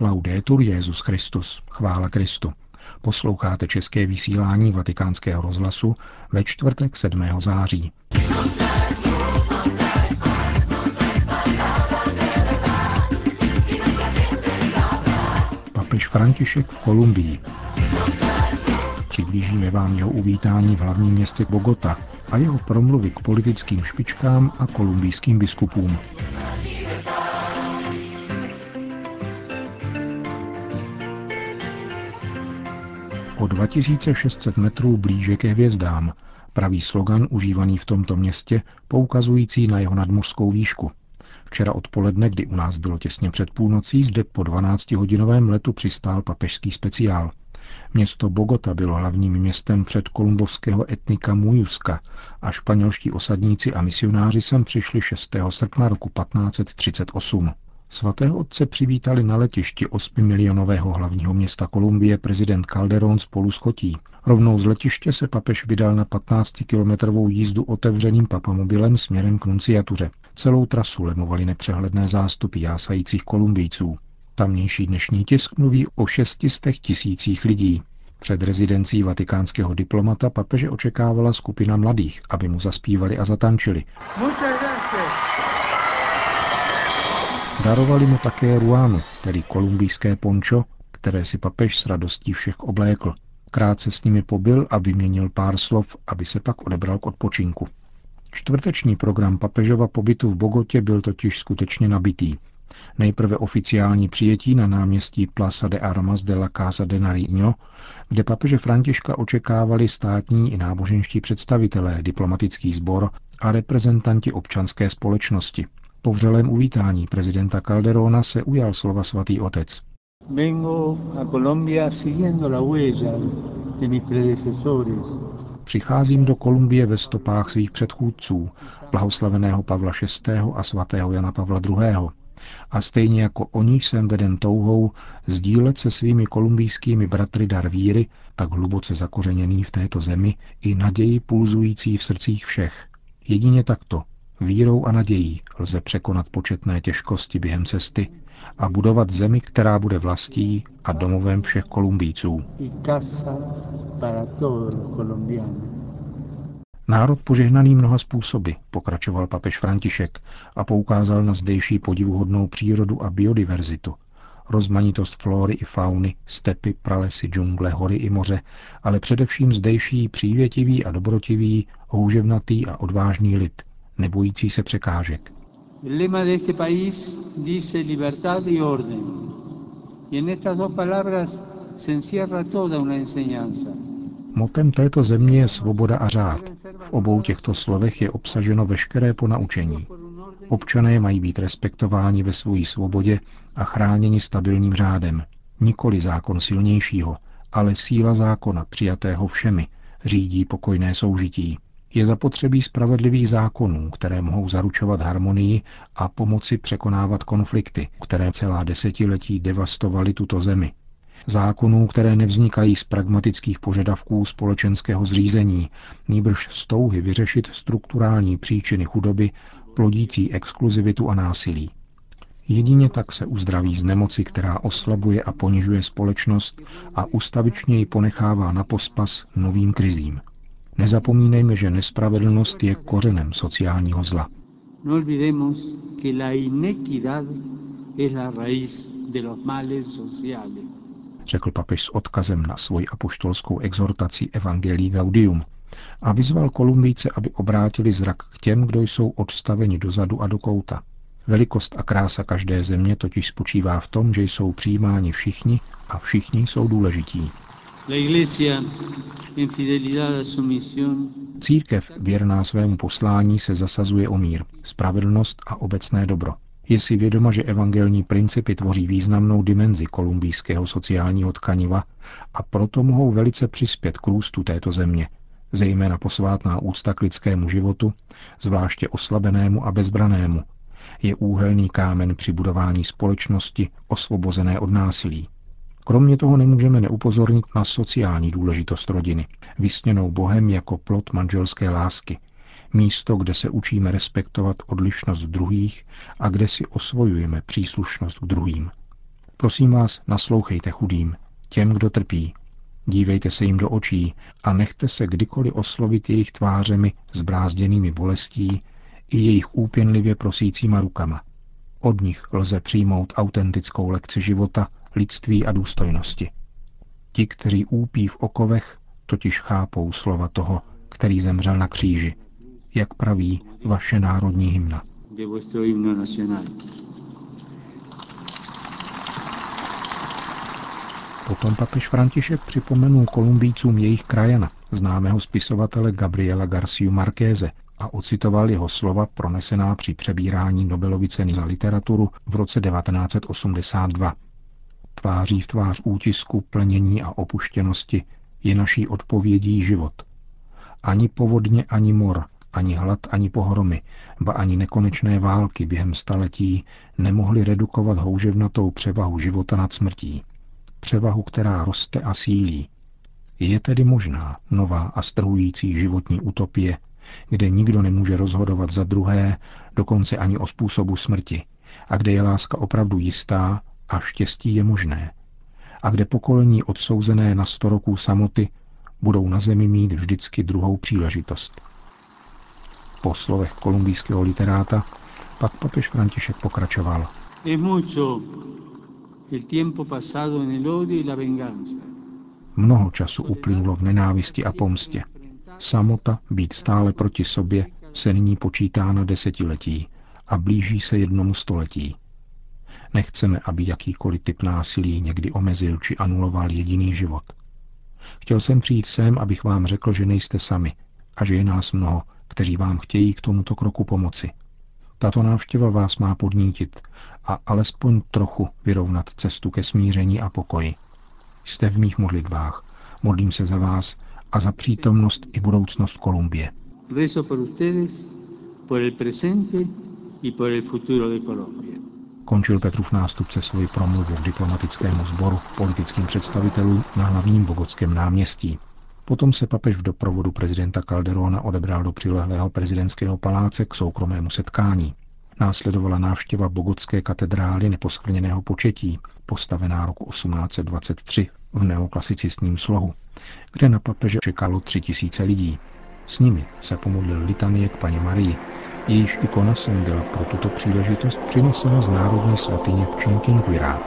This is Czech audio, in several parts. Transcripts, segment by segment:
Laudetur Jezus Christus, chvála Kristu. Posloucháte české vysílání Vatikánského rozhlasu ve čtvrtek 7. září. Papež František v Kolumbii. Přiblížíme vám jeho uvítání v hlavním městě Bogota a jeho promluvy k politickým špičkám a kolumbijským biskupům. O 2600 metrů blíže ke hvězdám, pravý slogan užívaný v tomto městě, poukazující na jeho nadmořskou výšku. Včera odpoledne, kdy u nás bylo těsně před půlnocí, zde po 12-hodinovém letu přistál papežský speciál. Město Bogota bylo hlavním městem před kolumbovského etnika Mujuska a španělští osadníci a misionáři sem přišli 6. srpna roku 1538. Svatého otce přivítali na letišti 8 milionového hlavního města Kolumbie prezident Calderón spolu s Chotí. Rovnou z letiště se papež vydal na 15-kilometrovou jízdu otevřeným papamobilem směrem k nunciatuře. Celou trasu lemovali nepřehledné zástupy jásajících Kolumbijců. Tamnější dnešní tisk mluví o šestistech tisících lidí. Před rezidencí vatikánského diplomata papeže očekávala skupina mladých, aby mu zaspívali a zatančili. Darovali mu také ruánu, tedy kolumbijské pončo, které si papež s radostí všech oblékl. Krátce s nimi pobyl a vyměnil pár slov, aby se pak odebral k odpočinku. Čtvrteční program papežova pobytu v Bogotě byl totiž skutečně nabitý. Nejprve oficiální přijetí na náměstí Plaza de Armas de la Casa de Nariño, kde papeže Františka očekávali státní i náboženští představitelé, diplomatický sbor a reprezentanti občanské společnosti. Po vřelém uvítání prezidenta Calderona se ujal slova svatý otec. Přicházím do Kolumbie ve stopách svých předchůdců, blahoslaveného Pavla VI. a svatého Jana Pavla II. A stejně jako oni jsem veden touhou sdílet se svými kolumbijskými bratry dar víry, tak hluboce zakořeněný v této zemi, i naději pulzující v srdcích všech. Jedině takto, Vírou a nadějí lze překonat početné těžkosti během cesty a budovat zemi, která bude vlastí a domovem všech Kolumbijců. Národ požehnaný mnoha způsoby, pokračoval papež František a poukázal na zdejší podivuhodnou přírodu a biodiverzitu. Rozmanitost flóry i fauny, stepy, pralesy, džungle, hory i moře, ale především zdejší přívětivý a dobrotivý, houževnatý a odvážný lid, nebojící se překážek. lema de este país dice libertad y orden. Y en estas dos palabras se encierra toda una enseñanza. Motem této země je svoboda a řád. V obou těchto slovech je obsaženo veškeré ponaučení. Občané mají být respektováni ve své svobodě a chráněni stabilním řádem. Nikoli zákon silnějšího, ale síla zákona přijatého všemi řídí pokojné soužití. Je zapotřebí spravedlivých zákonů, které mohou zaručovat harmonii a pomoci překonávat konflikty, které celá desetiletí devastovaly tuto zemi. Zákonů, které nevznikají z pragmatických požadavků společenského zřízení, nýbrž z touhy vyřešit strukturální příčiny chudoby, plodící exkluzivitu a násilí. Jedině tak se uzdraví z nemoci, která oslabuje a ponižuje společnost a ustavičně ji ponechává na pospas novým krizím. Nezapomínejme, že nespravedlnost je kořenem sociálního zla. No Řekl papež s odkazem na svoji apoštolskou exhortaci Evangelii Gaudium a vyzval Kolumbijce, aby obrátili zrak k těm, kdo jsou odstaveni dozadu a do kouta. Velikost a krása každé země totiž spočívá v tom, že jsou přijímáni všichni a všichni jsou důležití. Církev, věrná svému poslání, se zasazuje o mír, spravedlnost a obecné dobro. Je si vědoma, že evangelní principy tvoří významnou dimenzi kolumbijského sociálního tkaniva a proto mohou velice přispět k růstu této země, zejména posvátná úcta k lidskému životu, zvláště oslabenému a bezbranému, je úhelný kámen při budování společnosti osvobozené od násilí. Kromě toho nemůžeme neupozornit na sociální důležitost rodiny, vysněnou Bohem jako plot manželské lásky, místo, kde se učíme respektovat odlišnost druhých a kde si osvojujeme příslušnost k druhým. Prosím vás, naslouchejte chudým, těm, kdo trpí. Dívejte se jim do očí a nechte se kdykoliv oslovit jejich tvářemi zbrázděnými bolestí i jejich úpěnlivě prosícíma rukama. Od nich lze přijmout autentickou lekci života, lidství a důstojnosti. Ti, kteří úpí v okovech, totiž chápou slova toho, který zemřel na kříži, jak praví vaše národní hymna. Potom papež František připomenul Kolumbijcům jejich krajana, známého spisovatele Gabriela Garciu Markéze, a ocitoval jeho slova pronesená při přebírání Nobelovy ceny za literaturu v roce 1982. Tváří v tvář útisku, plnění a opuštěnosti je naší odpovědí život. Ani povodně, ani mor, ani hlad, ani pohromy, ba ani nekonečné války během staletí nemohly redukovat houževnatou převahu života nad smrtí. Převahu, která roste a sílí. Je tedy možná nová a strhující životní utopie, kde nikdo nemůže rozhodovat za druhé, dokonce ani o způsobu smrti, a kde je láska opravdu jistá a štěstí je možné, a kde pokolení odsouzené na sto roků samoty budou na zemi mít vždycky druhou příležitost. Po slovech kolumbijského literáta pak papež František pokračoval. Mnoho času uplynulo v nenávisti a pomstě. Samota, být stále proti sobě, se nyní počítá na desetiletí a blíží se jednomu století. Nechceme, aby jakýkoliv typ násilí někdy omezil či anuloval jediný život. Chtěl jsem přijít sem, abych vám řekl, že nejste sami a že je nás mnoho, kteří vám chtějí k tomuto kroku pomoci. Tato návštěva vás má podnítit a alespoň trochu vyrovnat cestu ke smíření a pokoji. Jste v mých modlitbách. Modlím se za vás a za přítomnost i budoucnost Kolumbie. Končil Petrův nástupce svoji promluvu k diplomatickému sboru politickým představitelům na hlavním Bogotském náměstí. Potom se papež v doprovodu prezidenta Calderona odebral do přilehlého prezidentského paláce k soukromému setkání. Následovala návštěva Bogotské katedrály neposkvrněného početí, postavená roku 1823 v neoklasicistním slohu, kde na papeže čekalo tři tisíce lidí. S nimi se pomodlil litanie k paně Marii, jejíž ikona sem byla pro tuto příležitost přinesena z národní svatyně v Chinquinquirá.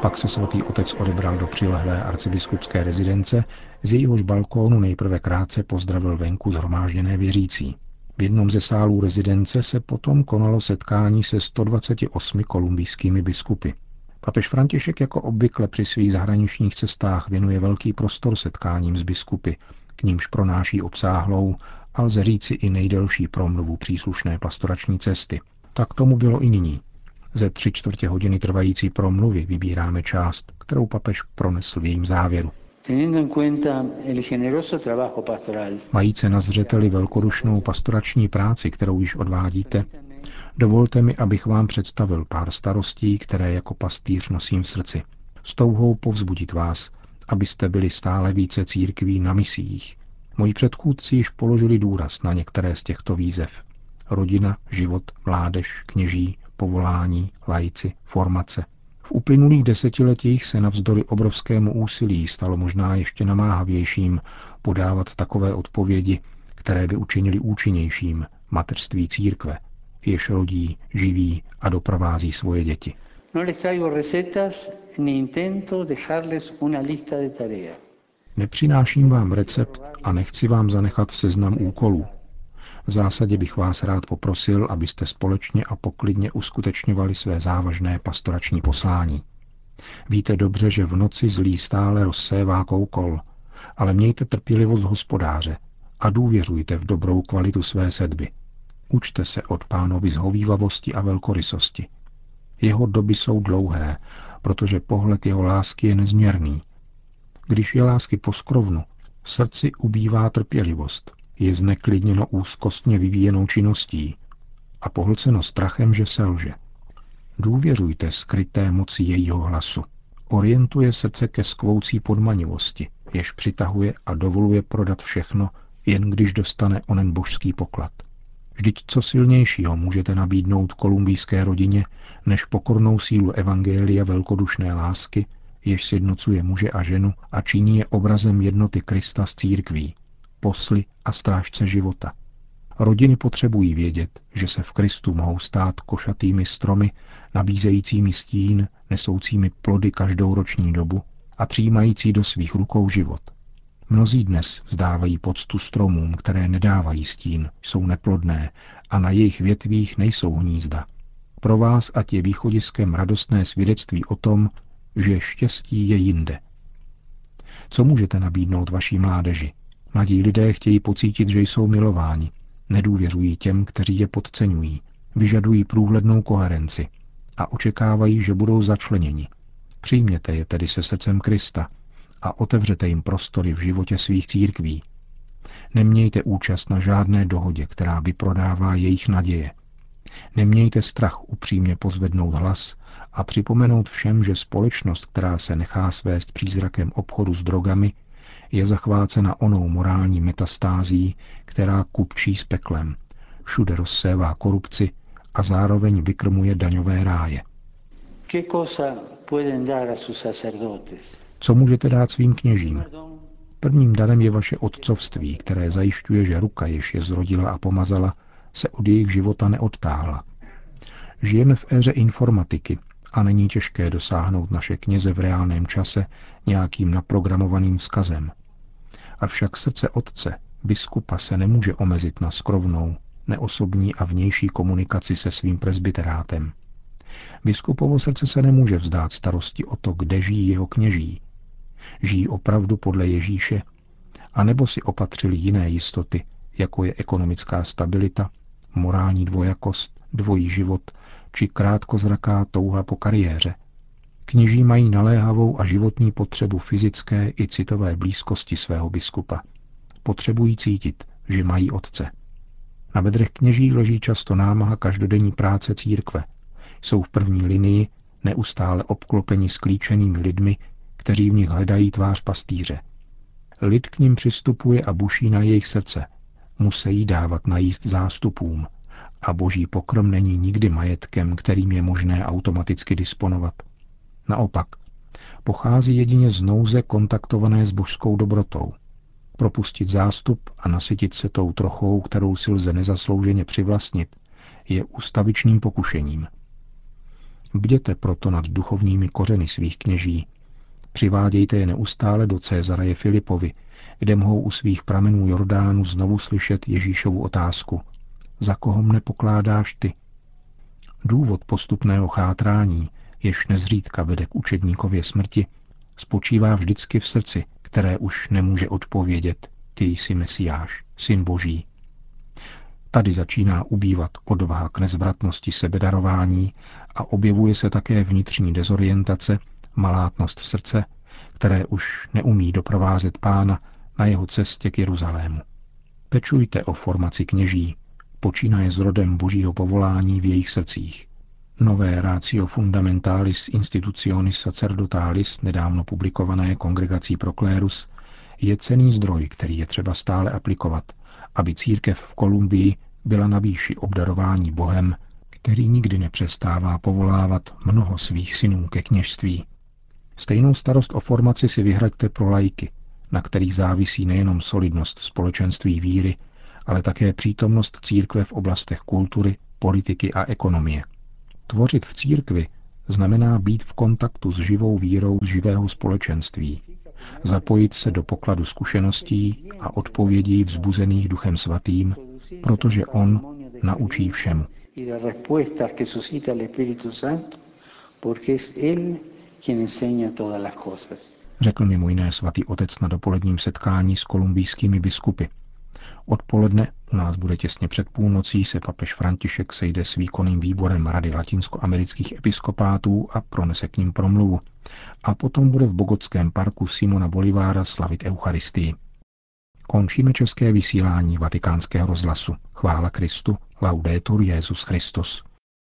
Pak se svatý otec odebral do přilehlé arcibiskupské rezidence, z jejíhož balkónu nejprve krátce pozdravil venku zhromážděné věřící. V jednom ze sálů rezidence se potom konalo setkání se 128 kolumbijskými biskupy. Papež František jako obvykle při svých zahraničních cestách věnuje velký prostor setkáním s biskupy, k nímž pronáší obsáhlou a lze říci i nejdelší promluvu příslušné pastorační cesty. Tak tomu bylo i nyní. Ze tři čtvrtě hodiny trvající promluvy vybíráme část, kterou papež pronesl v jejím závěru. Majíce na zřeteli velkorušnou pastorační práci, kterou již odvádíte, dovolte mi, abych vám představil pár starostí, které jako pastýř nosím v srdci. S touhou povzbudit vás, abyste byli stále více církví na misích. Moji předchůdci již položili důraz na některé z těchto výzev. Rodina, život, mládež, kněží, povolání, lajci, formace – v uplynulých desetiletích se navzdory obrovskému úsilí stalo možná ještě namáhavějším podávat takové odpovědi, které by učinili účinnějším mateřství církve, jež rodí, živí a doprovází svoje děti. No Nepřináším vám recept a nechci vám zanechat seznam úkolů, v zásadě bych vás rád poprosil, abyste společně a poklidně uskutečňovali své závažné pastorační poslání. Víte dobře, že v noci zlý stále rozsévá koukol, ale mějte trpělivost hospodáře a důvěřujte v dobrou kvalitu své sedby. Učte se od pánovi zhovývavosti a velkorysosti. Jeho doby jsou dlouhé, protože pohled jeho lásky je nezměrný. Když je lásky poskrovnu, srdci ubývá trpělivost je zneklidněno úzkostně vyvíjenou činností a pohlceno strachem, že selže. Důvěřujte skryté moci jejího hlasu. Orientuje srdce ke skvoucí podmanivosti, jež přitahuje a dovoluje prodat všechno, jen když dostane onen božský poklad. Vždyť co silnějšího můžete nabídnout kolumbijské rodině, než pokornou sílu Evangelia velkodušné lásky, jež sjednocuje muže a ženu a činí je obrazem jednoty Krista s církví, posly a strážce života. Rodiny potřebují vědět, že se v Kristu mohou stát košatými stromy, nabízejícími stín, nesoucími plody každou roční dobu a přijímající do svých rukou život. Mnozí dnes vzdávají poctu stromům, které nedávají stín, jsou neplodné a na jejich větvích nejsou hnízda. Pro vás ať je východiskem radostné svědectví o tom, že štěstí je jinde. Co můžete nabídnout vaší mládeži? Mladí lidé chtějí pocítit, že jsou milováni. Nedůvěřují těm, kteří je podceňují. Vyžadují průhlednou koherenci a očekávají, že budou začleněni. Přijměte je tedy se srdcem Krista a otevřete jim prostory v životě svých církví. Nemějte účast na žádné dohodě, která vyprodává jejich naděje. Nemějte strach upřímně pozvednout hlas a připomenout všem, že společnost, která se nechá svést přízrakem obchodu s drogami, je zachvácena onou morální metastází, která kupčí s peklem, všude rozsévá korupci a zároveň vykrmuje daňové ráje. Co můžete dát svým kněžím? Prvním darem je vaše otcovství, které zajišťuje, že ruka, jež je zrodila a pomazala, se od jejich života neodtáhla. Žijeme v éře informatiky a není těžké dosáhnout naše kněze v reálném čase nějakým naprogramovaným vzkazem. Avšak srdce otce, biskupa, se nemůže omezit na skrovnou, neosobní a vnější komunikaci se svým presbyterátem. Biskupovo srdce se nemůže vzdát starosti o to, kde žijí jeho kněží. Žijí opravdu podle Ježíše, anebo si opatřili jiné jistoty, jako je ekonomická stabilita, morální dvojakost, dvojí život či krátkozraká touha po kariéře. Kněží mají naléhavou a životní potřebu fyzické i citové blízkosti svého biskupa. Potřebují cítit, že mají otce. Na bedrech kněží leží často námaha každodenní práce církve. Jsou v první linii, neustále obklopeni sklíčenými lidmi, kteří v nich hledají tvář pastýře. Lid k ním přistupuje a buší na jejich srdce. Musí dávat najíst zástupům, a boží pokrm není nikdy majetkem, kterým je možné automaticky disponovat. Naopak, pochází jedině z nouze kontaktované s božskou dobrotou. Propustit zástup a nasytit se tou trochou, kterou si lze nezaslouženě přivlastnit, je ustavičným pokušením. Bděte proto nad duchovními kořeny svých kněží. Přivádějte je neustále do Cézaraje Filipovi, kde mohou u svých pramenů Jordánu znovu slyšet Ježíšovu otázku – za koho mne pokládáš ty? Důvod postupného chátrání, jež nezřídka vede k učedníkově smrti, spočívá vždycky v srdci, které už nemůže odpovědět, ty jsi Mesiáš, syn Boží. Tady začíná ubývat odvaha k nezvratnosti sebedarování a objevuje se také vnitřní dezorientace, malátnost srdce, které už neumí doprovázet pána na jeho cestě k Jeruzalému. Pečujte o formaci kněží, počínaje s rodem božího povolání v jejich srdcích. Nové Ratio Fundamentalis Institutionis Sacerdotalis, nedávno publikované Kongregací pro klérus, je cený zdroj, který je třeba stále aplikovat, aby církev v Kolumbii byla na výši obdarování Bohem, který nikdy nepřestává povolávat mnoho svých synů ke kněžství. Stejnou starost o formaci si vyhraďte pro lajky, na kterých závisí nejenom solidnost společenství víry, ale také přítomnost církve v oblastech kultury, politiky a ekonomie. Tvořit v církvi znamená být v kontaktu s živou vírou z živého společenství, zapojit se do pokladu zkušeností a odpovědí vzbuzených Duchem Svatým, protože On naučí všemu. Řekl mimo jiné svatý otec na dopoledním setkání s kolumbijskými biskupy. Odpoledne, u nás bude těsně před půlnocí, se papež František sejde s výkonným výborem Rady latinskoamerických episkopátů a pronese k ním promluvu. A potom bude v Bogotském parku Simona Bolivára slavit Eucharistii. Končíme české vysílání vatikánského rozhlasu. Chvála Kristu, laudetur Jezus Christus.